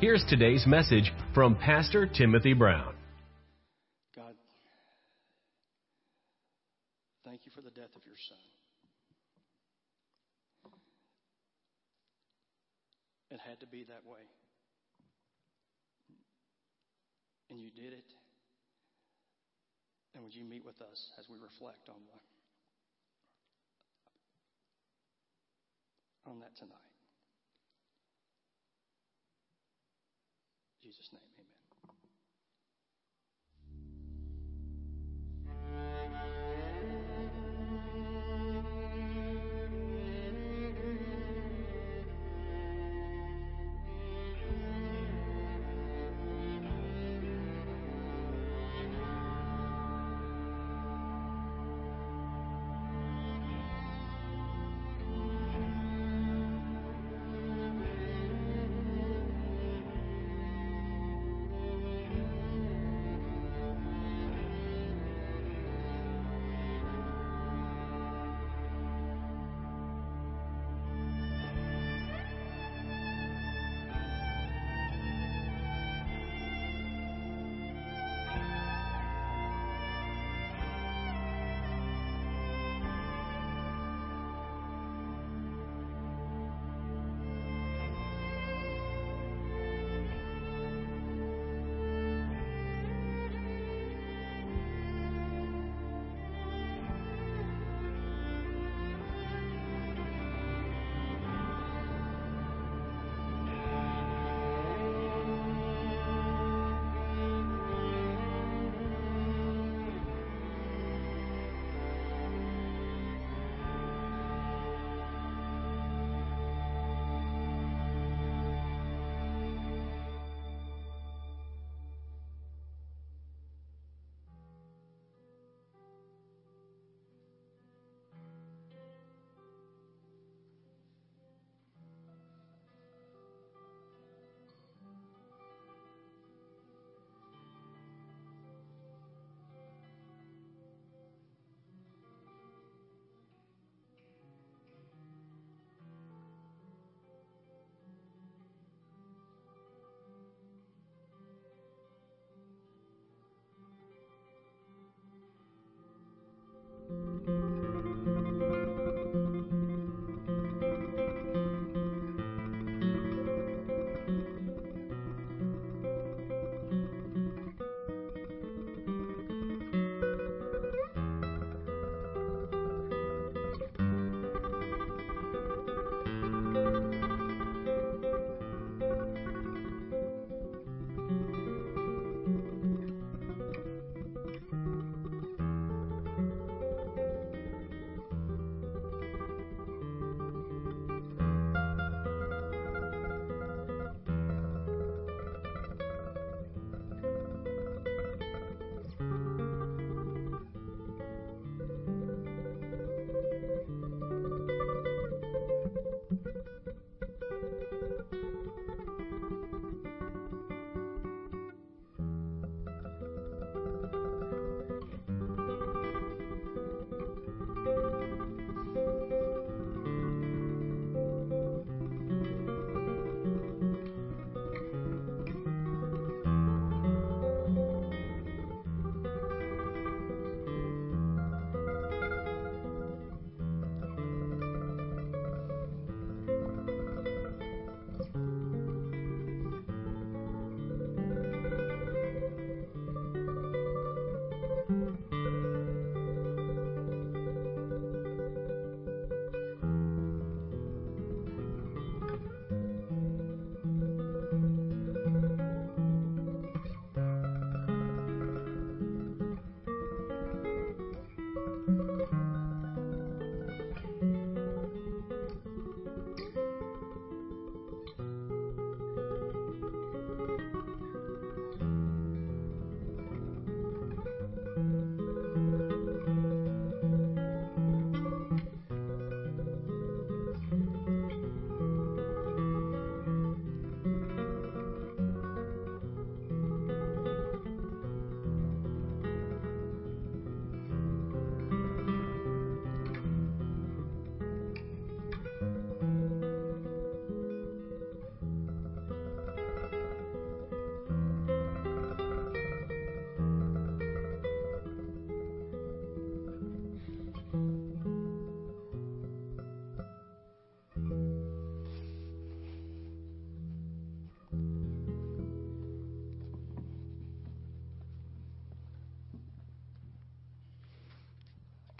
here's today's message from Pastor Timothy Brown. God, thank you for the death of your son. It had to be that way. And you did it. And would you meet with us as we reflect on the on that tonight? Jesus' name,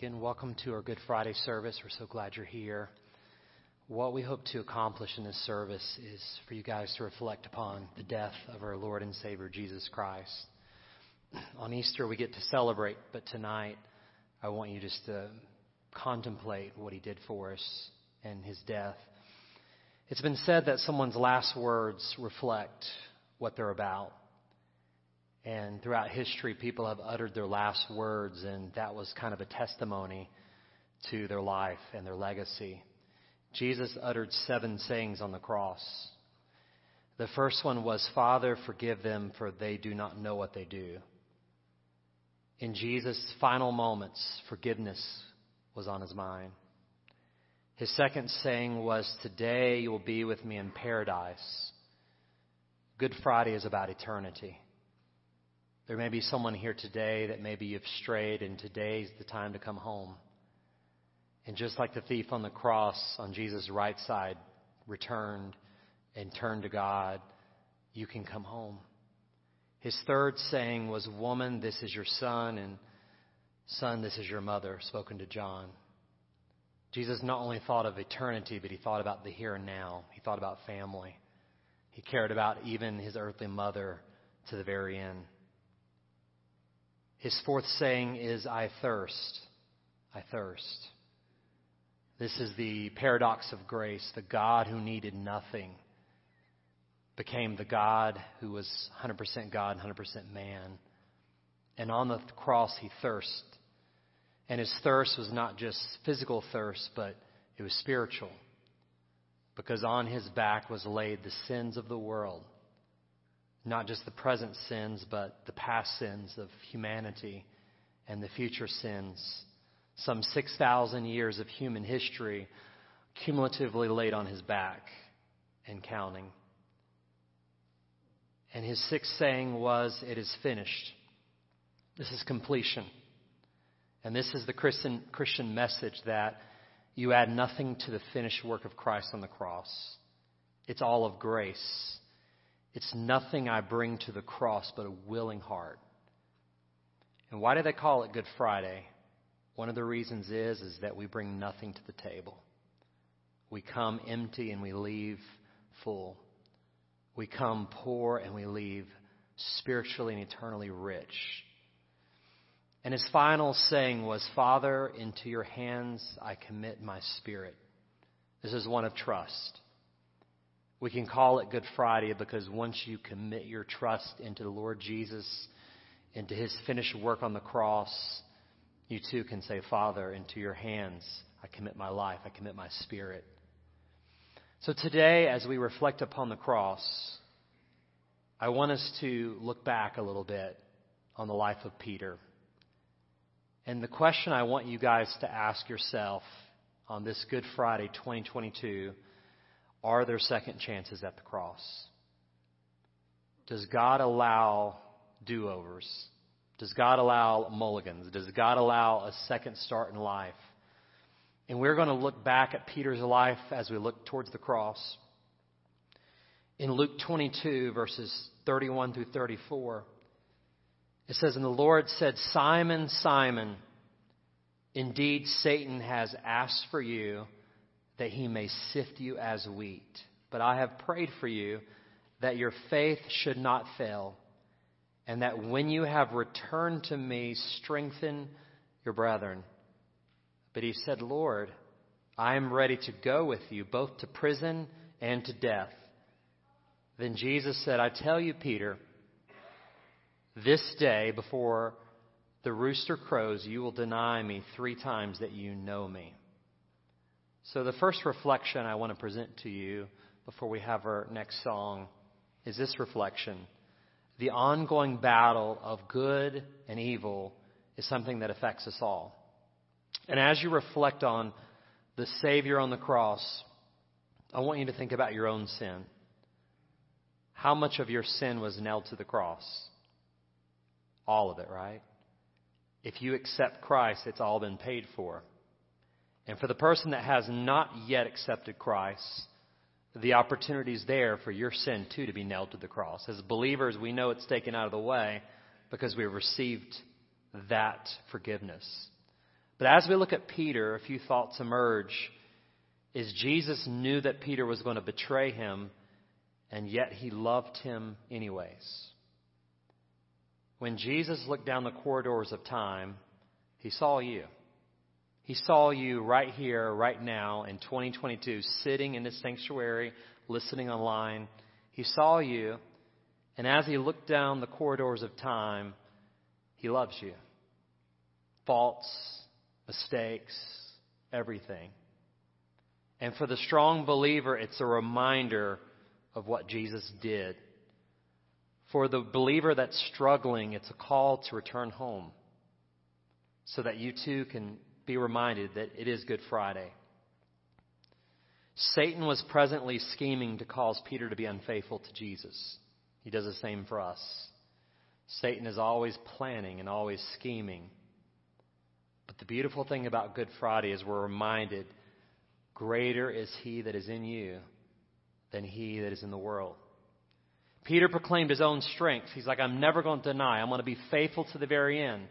Again, welcome to our Good Friday service. We're so glad you're here. What we hope to accomplish in this service is for you guys to reflect upon the death of our Lord and Savior Jesus Christ. On Easter, we get to celebrate, but tonight, I want you just to contemplate what He did for us and His death. It's been said that someone's last words reflect what they're about. And throughout history, people have uttered their last words, and that was kind of a testimony to their life and their legacy. Jesus uttered seven sayings on the cross. The first one was, Father, forgive them, for they do not know what they do. In Jesus' final moments, forgiveness was on his mind. His second saying was, Today you will be with me in paradise. Good Friday is about eternity. There may be someone here today that maybe you've strayed, and today's the time to come home. And just like the thief on the cross on Jesus' right side returned and turned to God, you can come home. His third saying was, Woman, this is your son, and Son, this is your mother, spoken to John. Jesus not only thought of eternity, but he thought about the here and now. He thought about family. He cared about even his earthly mother to the very end. His fourth saying is, I thirst. I thirst. This is the paradox of grace. The God who needed nothing became the God who was 100% God, 100% man. And on the cross, he thirsted. And his thirst was not just physical thirst, but it was spiritual. Because on his back was laid the sins of the world not just the present sins, but the past sins of humanity and the future sins. Some 6,000 years of human history cumulatively laid on his back and counting. And his sixth saying was, It is finished. This is completion. And this is the Christian, Christian message that you add nothing to the finished work of Christ on the cross. It's all of grace. It's nothing I bring to the cross but a willing heart. And why do they call it Good Friday? One of the reasons is is that we bring nothing to the table. We come empty and we leave full. We come poor and we leave spiritually and eternally rich. And his final saying was, Father, into your hands I commit my spirit. This is one of trust. We can call it Good Friday because once you commit your trust into the Lord Jesus, into his finished work on the cross, you too can say, Father, into your hands I commit my life, I commit my spirit. So today, as we reflect upon the cross, I want us to look back a little bit on the life of Peter. And the question I want you guys to ask yourself on this Good Friday 2022 are there second chances at the cross? Does God allow do overs? Does God allow mulligans? Does God allow a second start in life? And we're going to look back at Peter's life as we look towards the cross. In Luke 22, verses 31 through 34, it says, And the Lord said, Simon, Simon, indeed Satan has asked for you that he may sift you as wheat. But I have prayed for you that your faith should not fail, and that when you have returned to me, strengthen your brethren. But he said, Lord, I am ready to go with you both to prison and to death. Then Jesus said, I tell you, Peter, this day before the rooster crows, you will deny me three times that you know me. So, the first reflection I want to present to you before we have our next song is this reflection. The ongoing battle of good and evil is something that affects us all. And as you reflect on the Savior on the cross, I want you to think about your own sin. How much of your sin was nailed to the cross? All of it, right? If you accept Christ, it's all been paid for. And for the person that has not yet accepted Christ, the opportunity is there for your sin too to be nailed to the cross. As believers, we know it's taken out of the way because we have received that forgiveness. But as we look at Peter, a few thoughts emerge. Is Jesus knew that Peter was going to betray him, and yet he loved him anyways. When Jesus looked down the corridors of time, he saw you. He saw you right here, right now, in 2022, sitting in this sanctuary, listening online. He saw you, and as he looked down the corridors of time, he loves you. Faults, mistakes, everything. And for the strong believer, it's a reminder of what Jesus did. For the believer that's struggling, it's a call to return home so that you too can be reminded that it is Good Friday. Satan was presently scheming to cause Peter to be unfaithful to Jesus. He does the same for us. Satan is always planning and always scheming. But the beautiful thing about Good Friday is we're reminded greater is he that is in you than he that is in the world. Peter proclaimed his own strength. He's like, I'm never going to deny. I'm going to be faithful to the very end.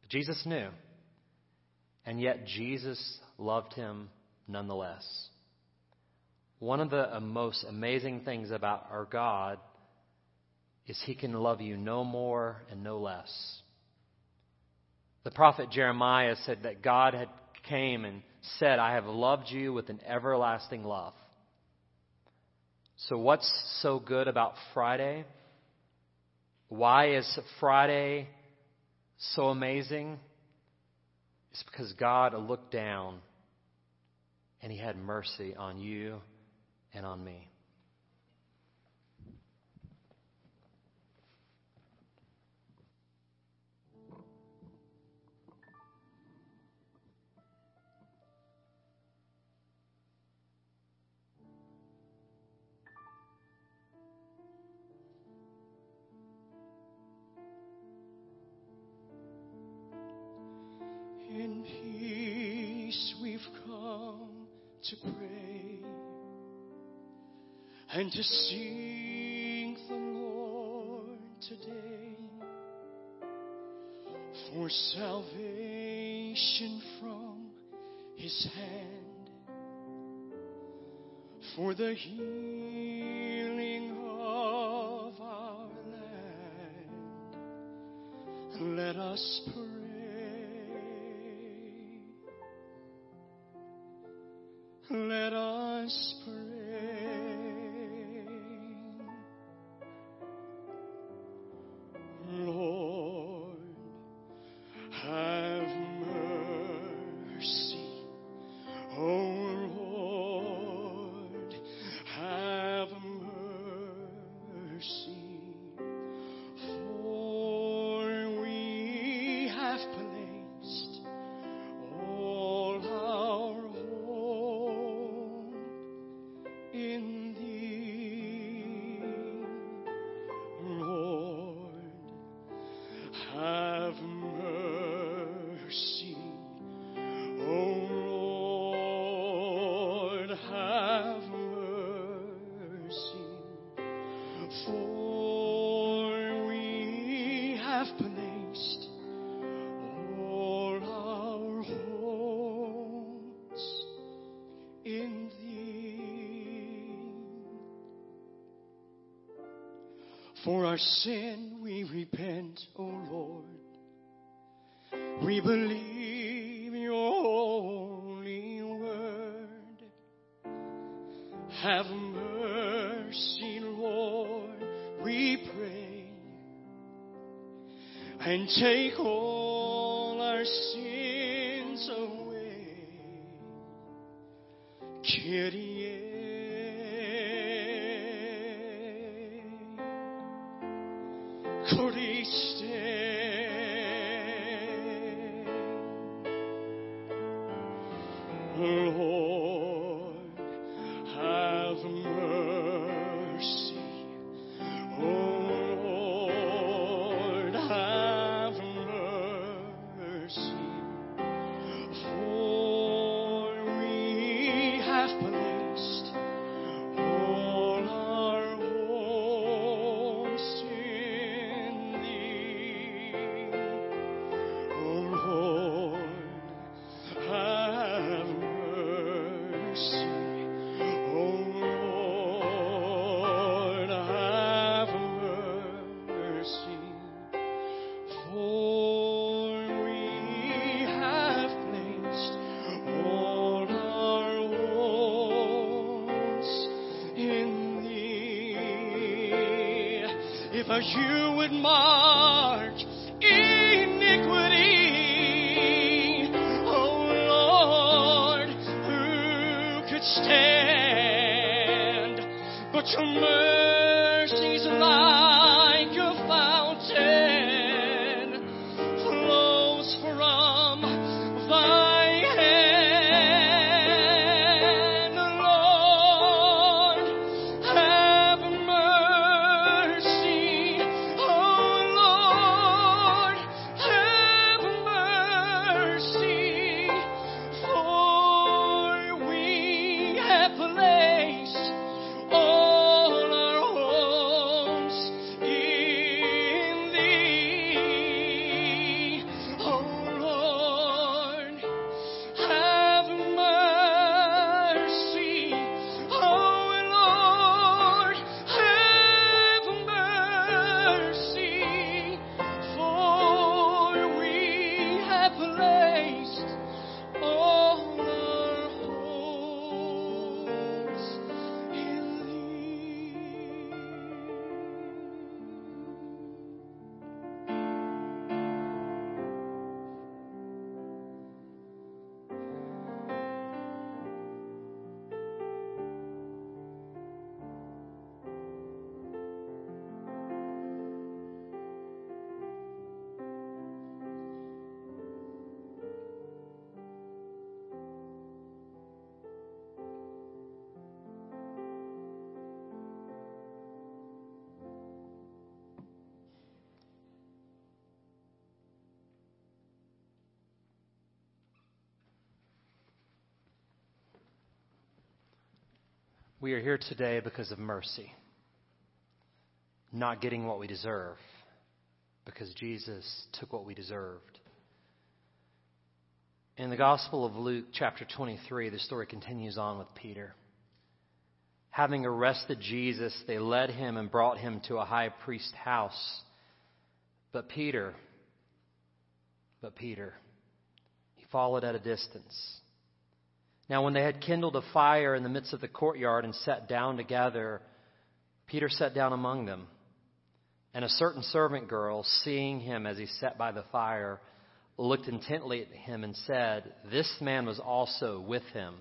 But Jesus knew. And yet Jesus loved him nonetheless. One of the most amazing things about our God is he can love you no more and no less. The prophet Jeremiah said that God had came and said, I have loved you with an everlasting love. So, what's so good about Friday? Why is Friday so amazing? It's because God looked down and He had mercy on you and on me. And to seek the Lord today for salvation from His hand, for the healing of our land. Let us pray. For our sin we repent, O Lord. We believe your holy word. Have mercy, Lord, we pray. And take all our sins away. Kyrie. We are here today because of mercy. Not getting what we deserve, because Jesus took what we deserved. In the Gospel of Luke, chapter 23, the story continues on with Peter. Having arrested Jesus, they led him and brought him to a high priest's house. But Peter, but Peter, he followed at a distance. Now, when they had kindled a fire in the midst of the courtyard and sat down together, Peter sat down among them. And a certain servant girl, seeing him as he sat by the fire, looked intently at him and said, This man was also with him.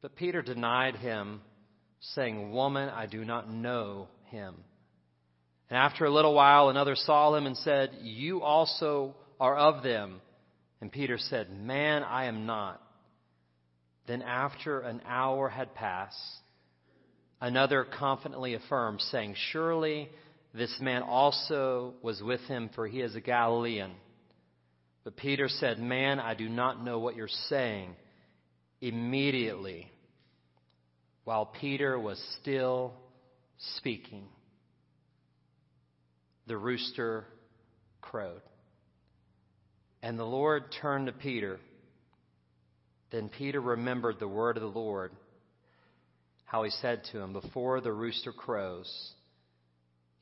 But Peter denied him, saying, Woman, I do not know him. And after a little while, another saw him and said, You also are of them. And Peter said, Man, I am not. Then, after an hour had passed, another confidently affirmed, saying, Surely this man also was with him, for he is a Galilean. But Peter said, Man, I do not know what you're saying. Immediately, while Peter was still speaking, the rooster crowed. And the Lord turned to Peter. Then Peter remembered the word of the Lord, how he said to him, Before the rooster crows,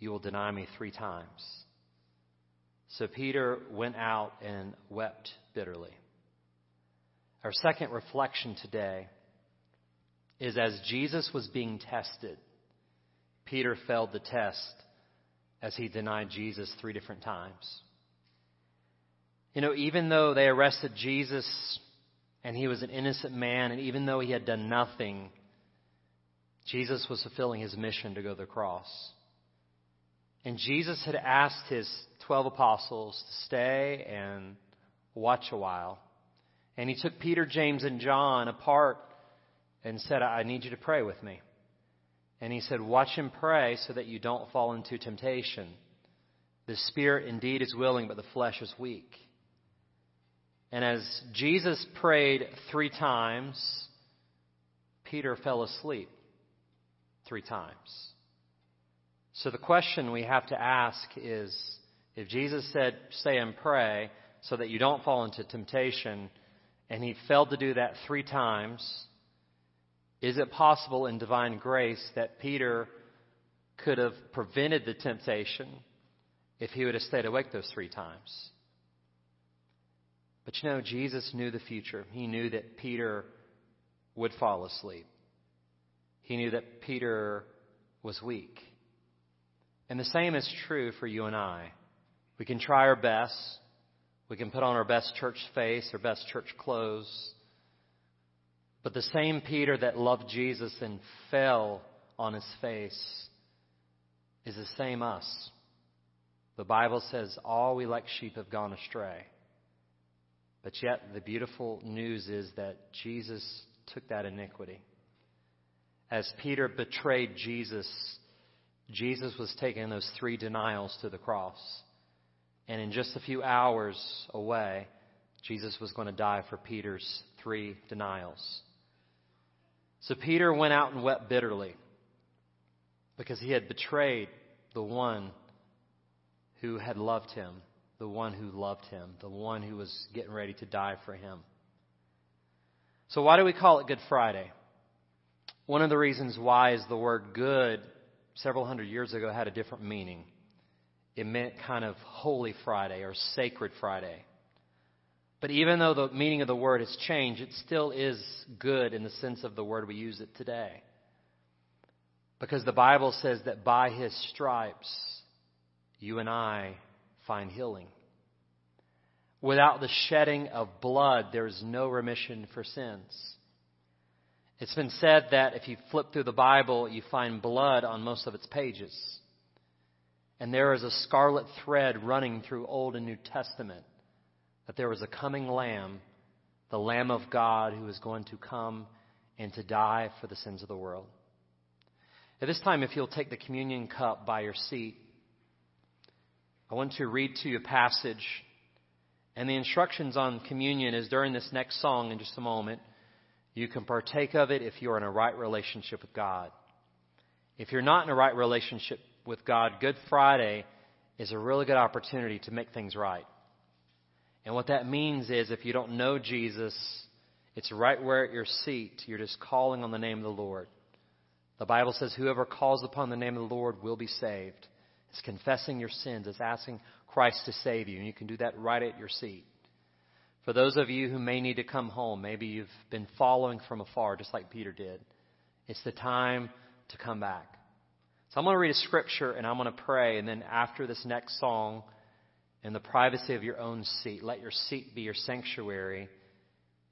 you will deny me three times. So Peter went out and wept bitterly. Our second reflection today is as Jesus was being tested, Peter failed the test as he denied Jesus three different times. You know, even though they arrested Jesus and he was an innocent man, and even though he had done nothing, Jesus was fulfilling his mission to go to the cross. And Jesus had asked his 12 apostles to stay and watch a while. And he took Peter, James, and John apart and said, I need you to pray with me. And he said, Watch and pray so that you don't fall into temptation. The spirit indeed is willing, but the flesh is weak. And as Jesus prayed three times, Peter fell asleep three times. So the question we have to ask is if Jesus said, Stay and pray so that you don't fall into temptation, and he failed to do that three times, is it possible in divine grace that Peter could have prevented the temptation if he would have stayed awake those three times. But you know, Jesus knew the future. He knew that Peter would fall asleep. He knew that Peter was weak. And the same is true for you and I. We can try our best. We can put on our best church face, our best church clothes. But the same Peter that loved Jesus and fell on his face is the same us. The Bible says, All we like sheep have gone astray. But yet, the beautiful news is that Jesus took that iniquity. As Peter betrayed Jesus, Jesus was taking those three denials to the cross. And in just a few hours away, Jesus was going to die for Peter's three denials. So Peter went out and wept bitterly because he had betrayed the one who had loved him, the one who loved him, the one who was getting ready to die for him. So, why do we call it Good Friday? One of the reasons why is the word good several hundred years ago had a different meaning. It meant kind of Holy Friday or Sacred Friday. But even though the meaning of the word has changed, it still is good in the sense of the word we use it today. Because the Bible says that by his stripes, you and I find healing. Without the shedding of blood, there is no remission for sins. It's been said that if you flip through the Bible, you find blood on most of its pages. And there is a scarlet thread running through Old and New Testament that there was a coming Lamb, the Lamb of God, who is going to come and to die for the sins of the world. At this time, if you'll take the communion cup by your seat, I want to read to you a passage. And the instructions on communion is during this next song in just a moment. You can partake of it if you're in a right relationship with God. If you're not in a right relationship with God, Good Friday is a really good opportunity to make things right. And what that means is if you don't know Jesus, it's right where at your seat. You're just calling on the name of the Lord. The Bible says, whoever calls upon the name of the Lord will be saved. It's confessing your sins. It's asking Christ to save you. And you can do that right at your seat. For those of you who may need to come home, maybe you've been following from afar, just like Peter did, it's the time to come back. So I'm going to read a scripture and I'm going to pray. And then after this next song, in the privacy of your own seat, let your seat be your sanctuary.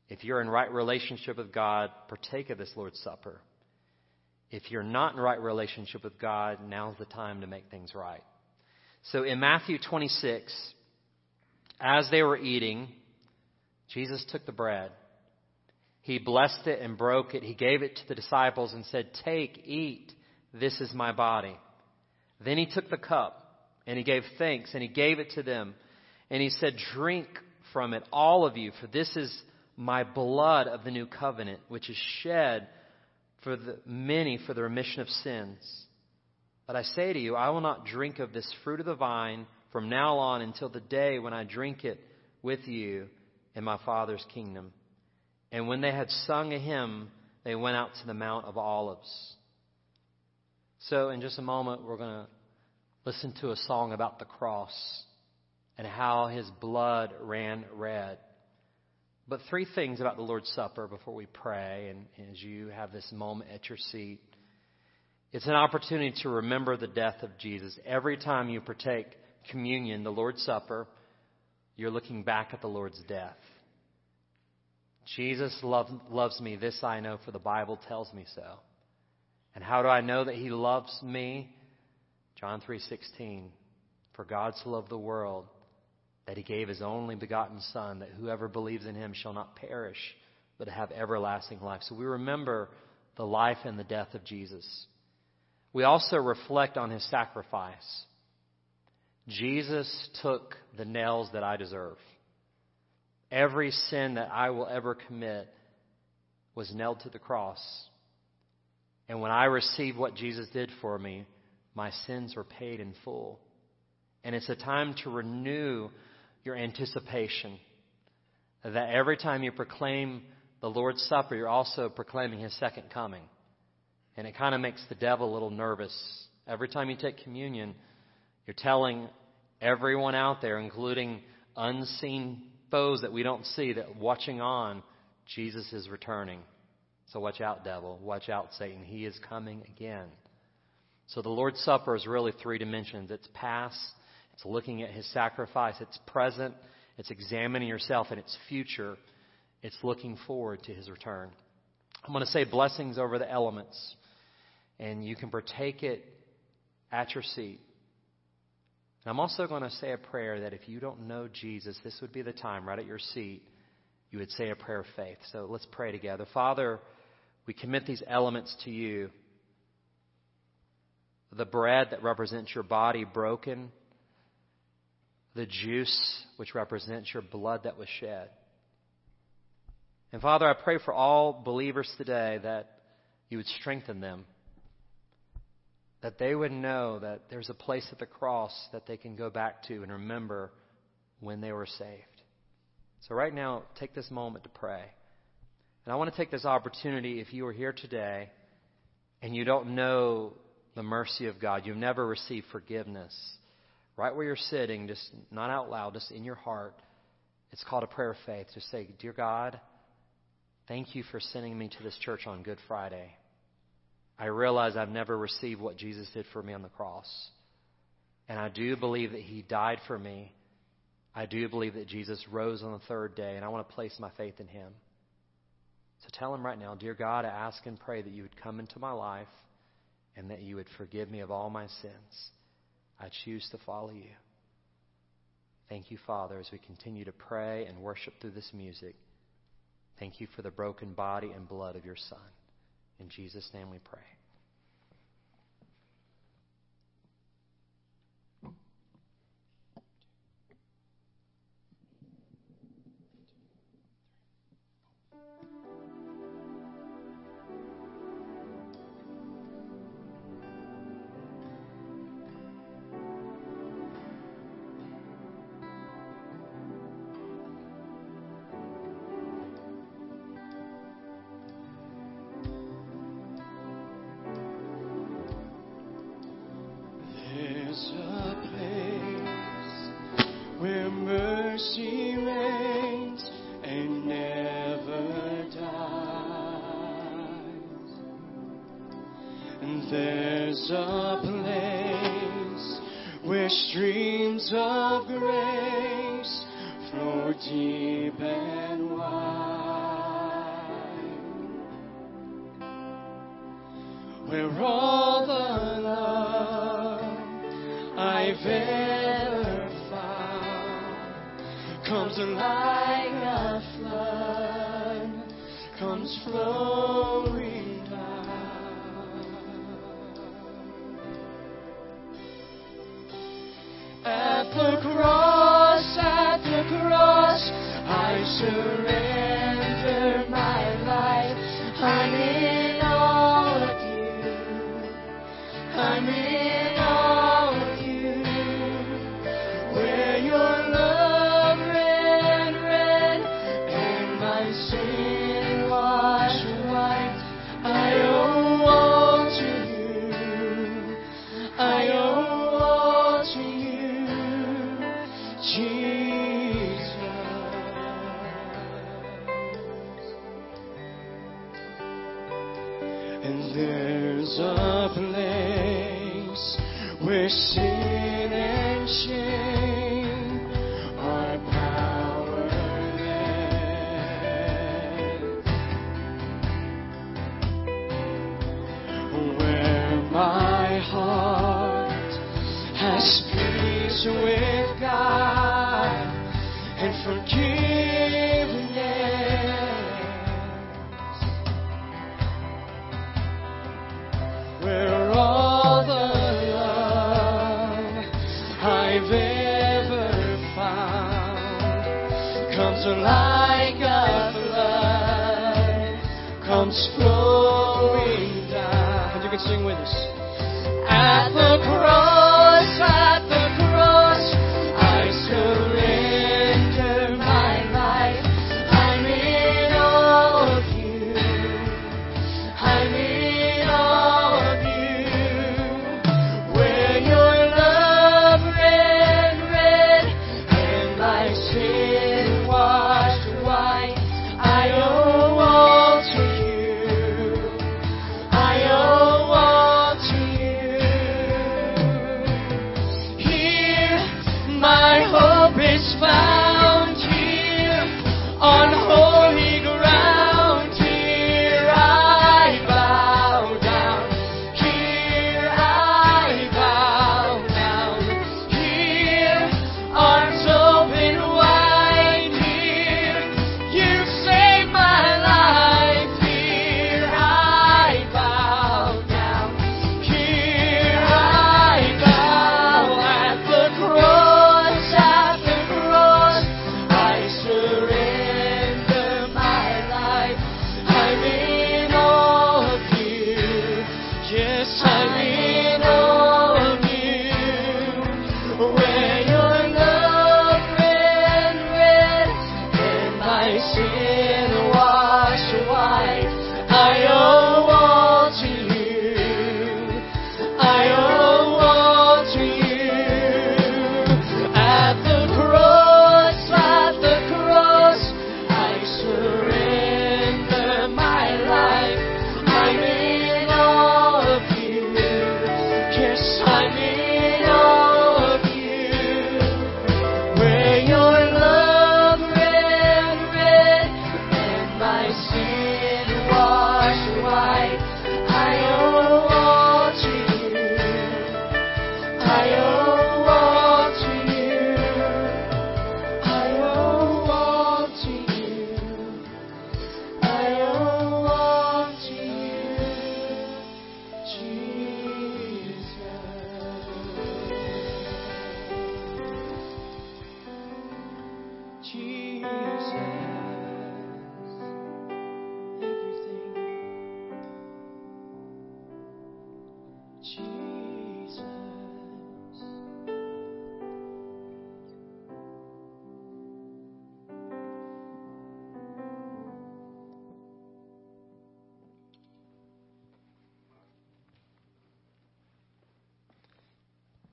If you're in right relationship with God, partake of this Lord's Supper. If you're not in right relationship with God, now's the time to make things right. So in Matthew 26, as they were eating, Jesus took the bread. He blessed it and broke it. He gave it to the disciples and said, Take, eat. This is my body. Then he took the cup and he gave thanks and he gave it to them. And he said, Drink from it, all of you, for this is my blood of the new covenant, which is shed for the many for the remission of sins. But I say to you, I will not drink of this fruit of the vine from now on until the day when I drink it with you in my Father's kingdom. And when they had sung a hymn, they went out to the Mount of Olives. So, in just a moment, we're going to listen to a song about the cross and how his blood ran red. But three things about the Lord's Supper before we pray and as you have this moment at your seat. It's an opportunity to remember the death of Jesus. Every time you partake communion, the Lord's Supper, you're looking back at the Lord's death. Jesus love, loves me. This I know, for the Bible tells me so. And how do I know that He loves me? John 3:16. For God so loved the world that he gave his only begotten Son, that whoever believes in him shall not perish, but have everlasting life. So we remember the life and the death of Jesus. We also reflect on his sacrifice. Jesus took the nails that I deserve. Every sin that I will ever commit was nailed to the cross. And when I receive what Jesus did for me, my sins were paid in full. And it's a time to renew your anticipation. That every time you proclaim the Lord's Supper, you're also proclaiming His second coming. And it kind of makes the devil a little nervous. Every time you take communion, you're telling Everyone out there, including unseen foes that we don't see, that watching on, Jesus is returning. So watch out, devil. Watch out, Satan. He is coming again. So the Lord's Supper is really three dimensions. It's past, it's looking at his sacrifice, it's present, it's examining yourself, and it's future. It's looking forward to his return. I'm going to say blessings over the elements, and you can partake it at your seat. And I'm also going to say a prayer that if you don't know Jesus, this would be the time right at your seat. You would say a prayer of faith. So let's pray together. Father, we commit these elements to you. The bread that represents your body broken, the juice which represents your blood that was shed. And Father, I pray for all believers today that you would strengthen them that they would know that there's a place at the cross that they can go back to and remember when they were saved. So, right now, take this moment to pray. And I want to take this opportunity if you are here today and you don't know the mercy of God, you've never received forgiveness, right where you're sitting, just not out loud, just in your heart, it's called a prayer of faith. Just say, Dear God, thank you for sending me to this church on Good Friday. I realize I've never received what Jesus did for me on the cross. And I do believe that He died for me. I do believe that Jesus rose on the third day, and I want to place my faith in Him. So tell Him right now, Dear God, I ask and pray that you would come into my life and that you would forgive me of all my sins. I choose to follow you. Thank you, Father, as we continue to pray and worship through this music. Thank you for the broken body and blood of your Son. In Jesus' name we pray. a place where streams of grace flow deep and wide. Where all the love I've ever found comes alive. sure. with God. And from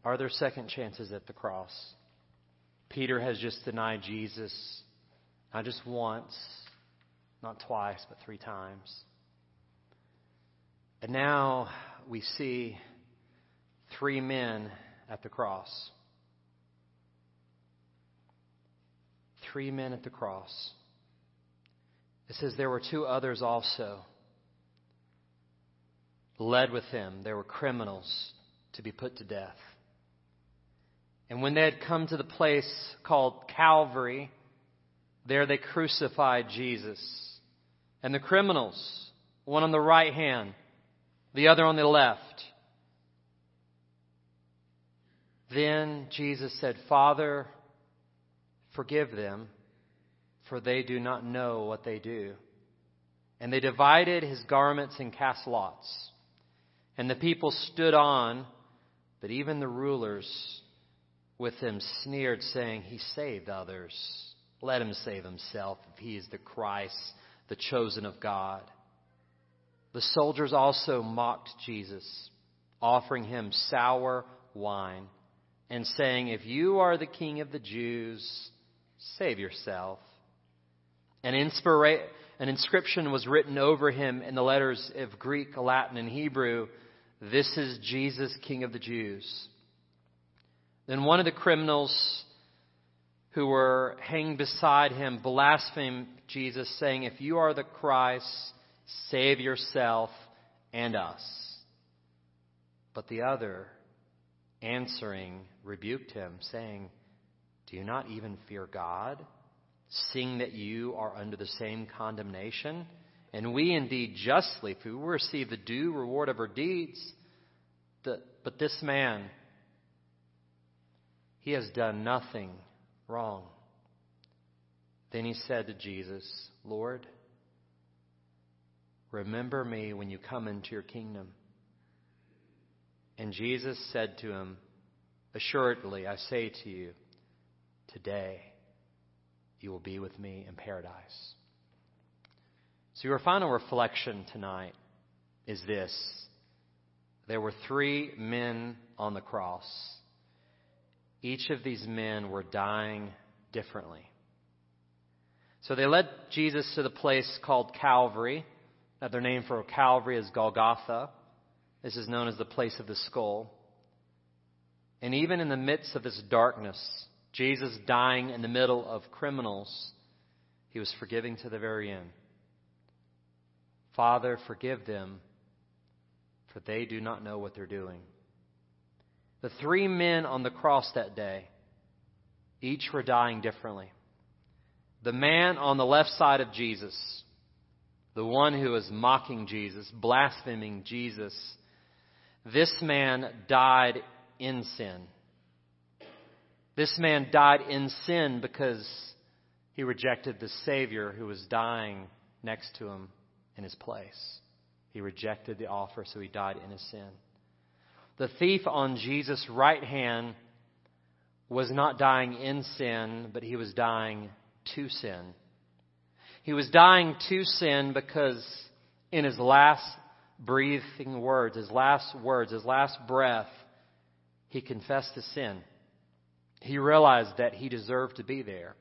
Are there second chances at the cross? Peter has just denied Jesus not just once, not twice, but three times. And now we see three men at the cross. Three men at the cross. It says there were two others also led with him. They were criminals to be put to death. And when they had come to the place called Calvary, there they crucified Jesus. And the criminals, one on the right hand, the other on the left. Then Jesus said, Father, forgive them, for they do not know what they do. And they divided his garments and cast lots. And the people stood on, but even the rulers with them sneered, saying, He saved others. Let him save himself if he is the Christ, the chosen of God. The soldiers also mocked Jesus, offering him sour wine, and saying, If you are the king of the Jews, save yourself. An, inspira- an inscription was written over him in the letters of Greek, Latin, and Hebrew This is Jesus, King of the Jews. Then one of the criminals who were hanging beside him blasphemed Jesus, saying, If you are the Christ, save yourself and us. But the other, answering, rebuked him, saying, Do you not even fear God, seeing that you are under the same condemnation? And we indeed justly, for we receive the due reward of our deeds. The, But this man, he has done nothing wrong. Then he said to Jesus, Lord, remember me when you come into your kingdom. And Jesus said to him, Assuredly, I say to you, today you will be with me in paradise. So, your final reflection tonight is this there were three men on the cross each of these men were dying differently. So they led Jesus to the place called Calvary. Another name for Calvary is Golgotha. This is known as the place of the skull. And even in the midst of this darkness, Jesus dying in the middle of criminals, he was forgiving to the very end. Father, forgive them, for they do not know what they're doing. The three men on the cross that day, each were dying differently. The man on the left side of Jesus, the one who was mocking Jesus, blaspheming Jesus, this man died in sin. This man died in sin because he rejected the Savior who was dying next to him in his place. He rejected the offer, so he died in his sin. The thief on Jesus' right hand was not dying in sin, but he was dying to sin. He was dying to sin because in his last breathing words, his last words, his last breath, he confessed to sin. He realized that he deserved to be there,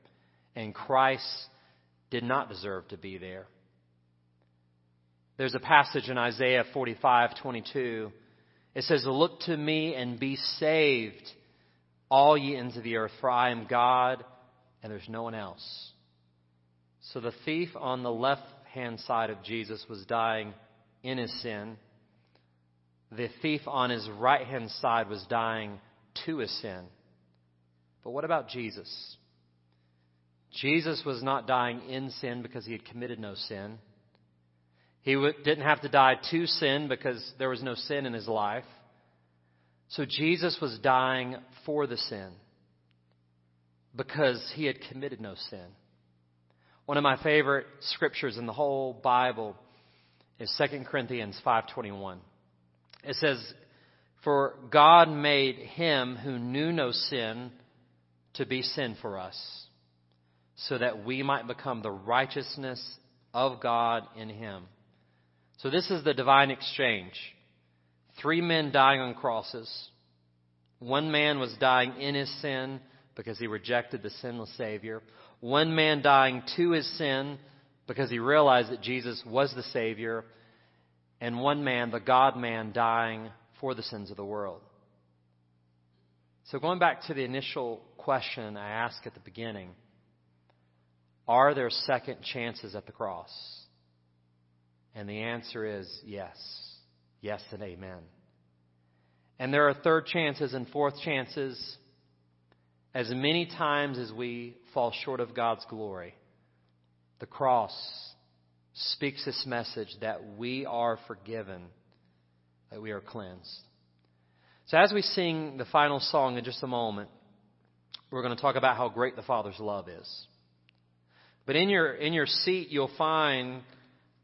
and Christ did not deserve to be there. There's a passage in Isaiah 45 22 it says, Look to me and be saved, all ye ends of the earth, for I am God and there's no one else. So the thief on the left hand side of Jesus was dying in his sin. The thief on his right hand side was dying to his sin. But what about Jesus? Jesus was not dying in sin because he had committed no sin. He didn't have to die to sin because there was no sin in his life. So Jesus was dying for the sin. because he had committed no sin. One of my favorite scriptures in the whole Bible is 2 Corinthians 5:21. It says, "For God made him who knew no sin to be sin for us, so that we might become the righteousness of God in him." So this is the divine exchange. Three men dying on crosses. One man was dying in his sin because he rejected the sinless Savior. One man dying to his sin because he realized that Jesus was the Savior. And one man, the God man, dying for the sins of the world. So going back to the initial question I asked at the beginning, are there second chances at the cross? And the answer is yes. Yes and amen. And there are third chances and fourth chances as many times as we fall short of God's glory. The cross speaks this message that we are forgiven, that we are cleansed. So as we sing the final song in just a moment, we're going to talk about how great the Father's love is. But in your, in your seat, you'll find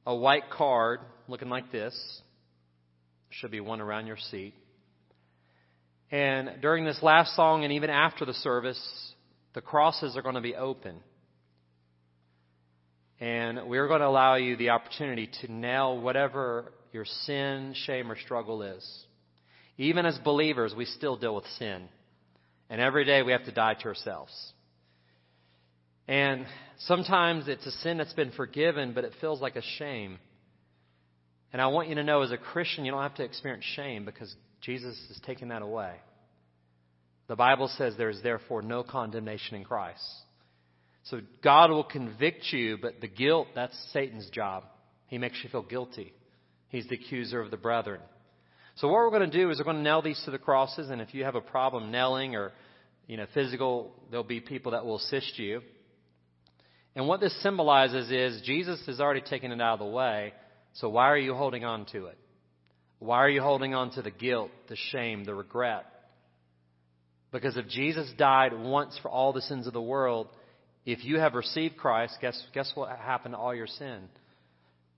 a white card looking like this. Should be one around your seat. And during this last song and even after the service, the crosses are going to be open. And we're going to allow you the opportunity to nail whatever your sin, shame, or struggle is. Even as believers, we still deal with sin. And every day we have to die to ourselves. And sometimes it's a sin that's been forgiven, but it feels like a shame. And I want you to know as a Christian, you don't have to experience shame because Jesus has taken that away. The Bible says there is therefore no condemnation in Christ. So God will convict you, but the guilt, that's Satan's job. He makes you feel guilty. He's the accuser of the brethren. So what we're going to do is we're going to nail these to the crosses, and if you have a problem nailing or, you know, physical, there'll be people that will assist you. And what this symbolizes is Jesus has already taken it out of the way, so why are you holding on to it? Why are you holding on to the guilt, the shame, the regret? Because if Jesus died once for all the sins of the world, if you have received Christ, guess, guess what happened to all your sin?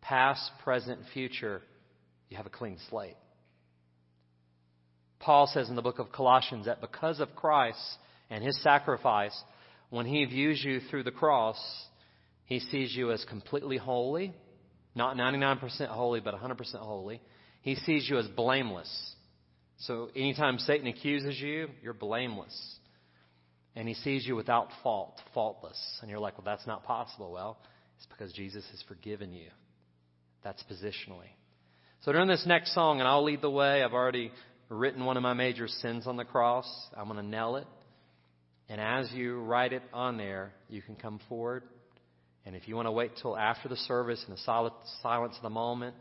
Past, present, future, you have a clean slate. Paul says in the book of Colossians that because of Christ and his sacrifice, when he views you through the cross, he sees you as completely holy, not 99% holy, but 100% holy. He sees you as blameless. So anytime Satan accuses you, you're blameless. And he sees you without fault, faultless. And you're like, well, that's not possible. Well, it's because Jesus has forgiven you. That's positionally. So during this next song, and I'll lead the way, I've already written one of my major sins on the cross. I'm going to nail it. And as you write it on there, you can come forward. And if you want to wait till after the service in the silence of the moment,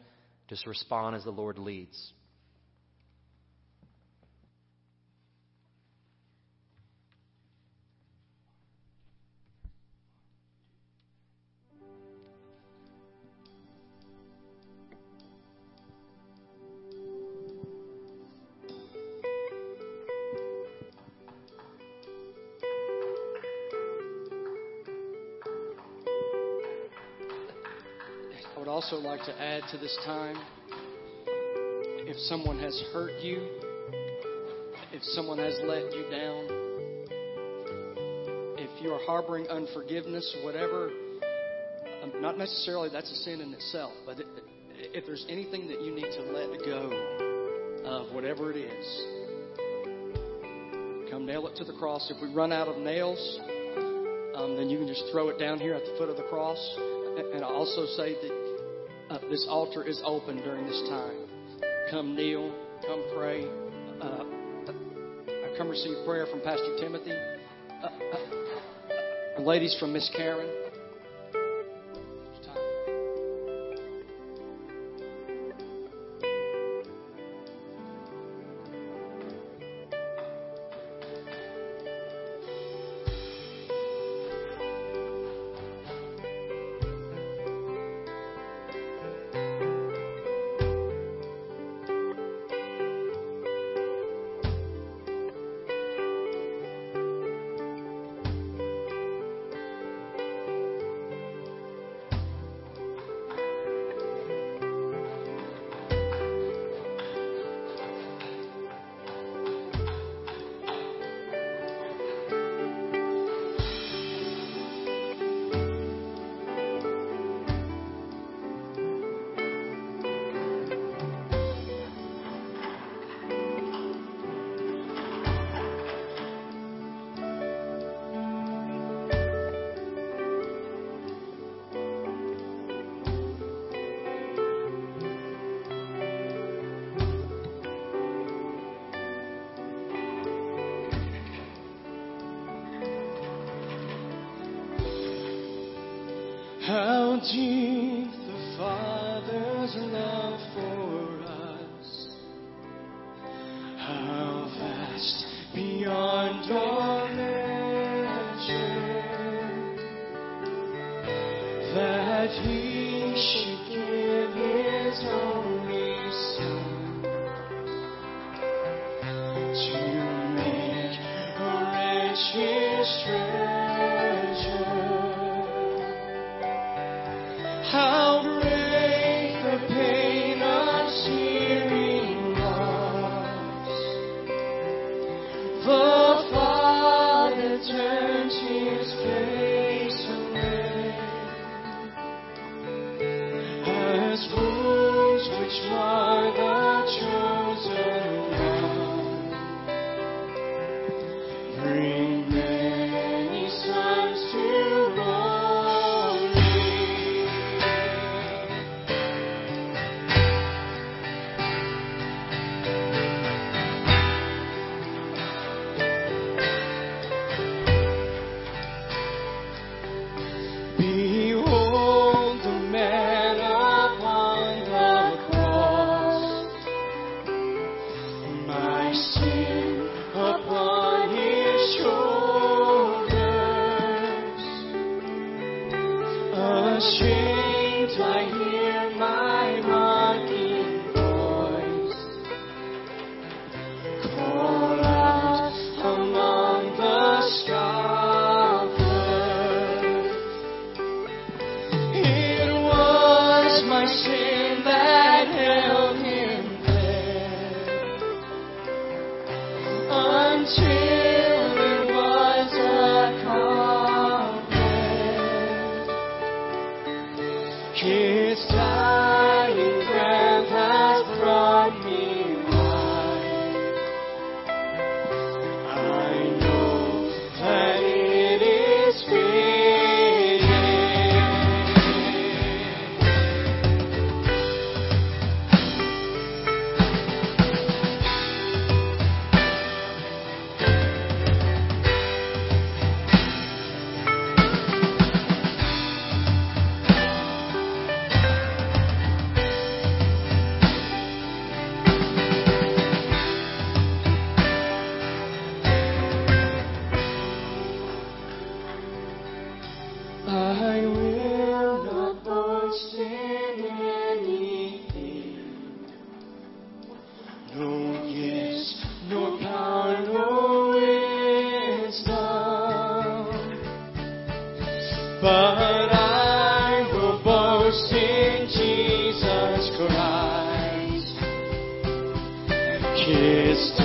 just respond as the Lord leads. Also like to add to this time if someone has hurt you, if someone has let you down, if you are harboring unforgiveness, whatever, um, not necessarily that's a sin in itself, but if there's anything that you need to let go of, whatever it is, come nail it to the cross. If we run out of nails, um, then you can just throw it down here at the foot of the cross. And I also say that this altar is open during this time. Come kneel, come pray. Uh, I come receive prayer from Pastor Timothy. Uh, uh ladies from Miss Karen. How deep Christ.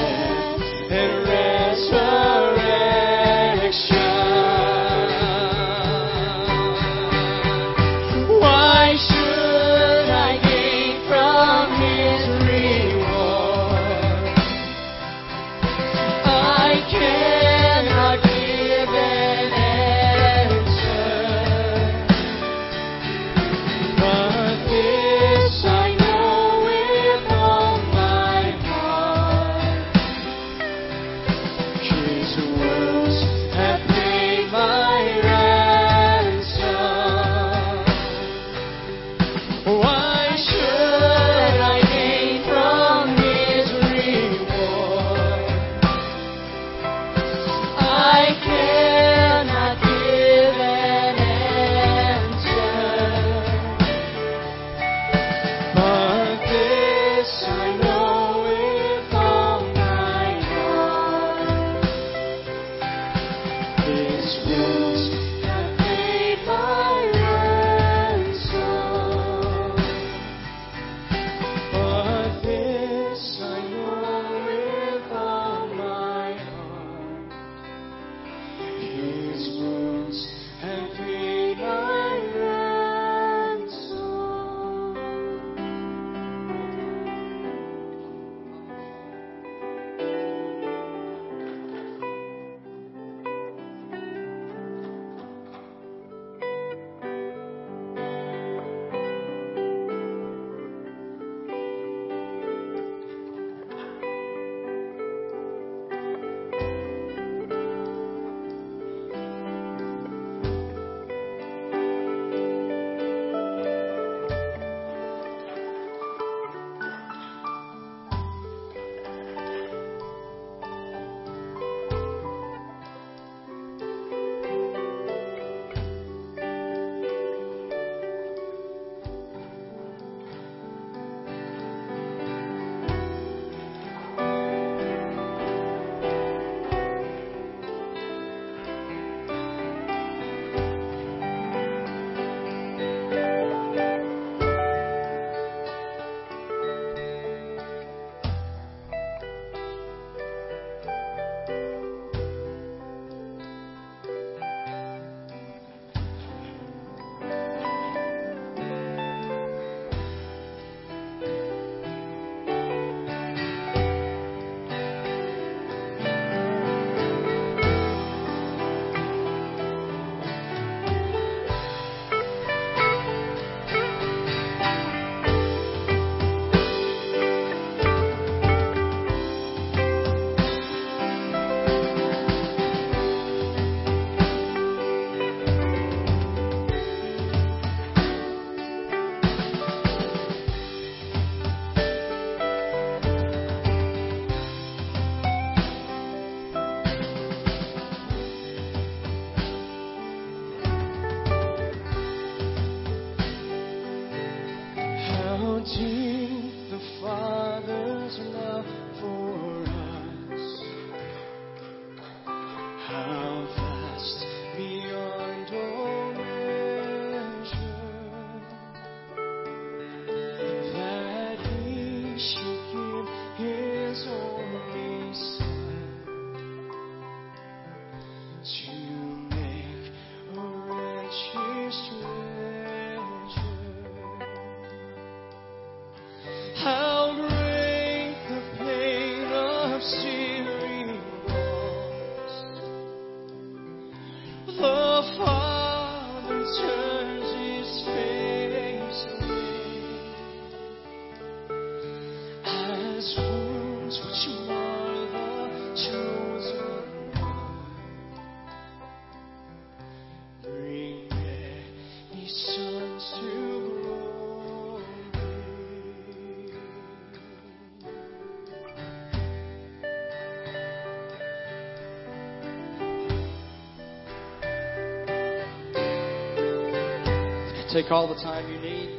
Take all the time you need.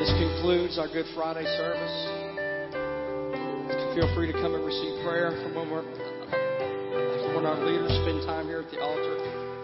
This concludes our Good Friday service. Feel free to come and receive prayer from from when our leaders spend time here at the altar.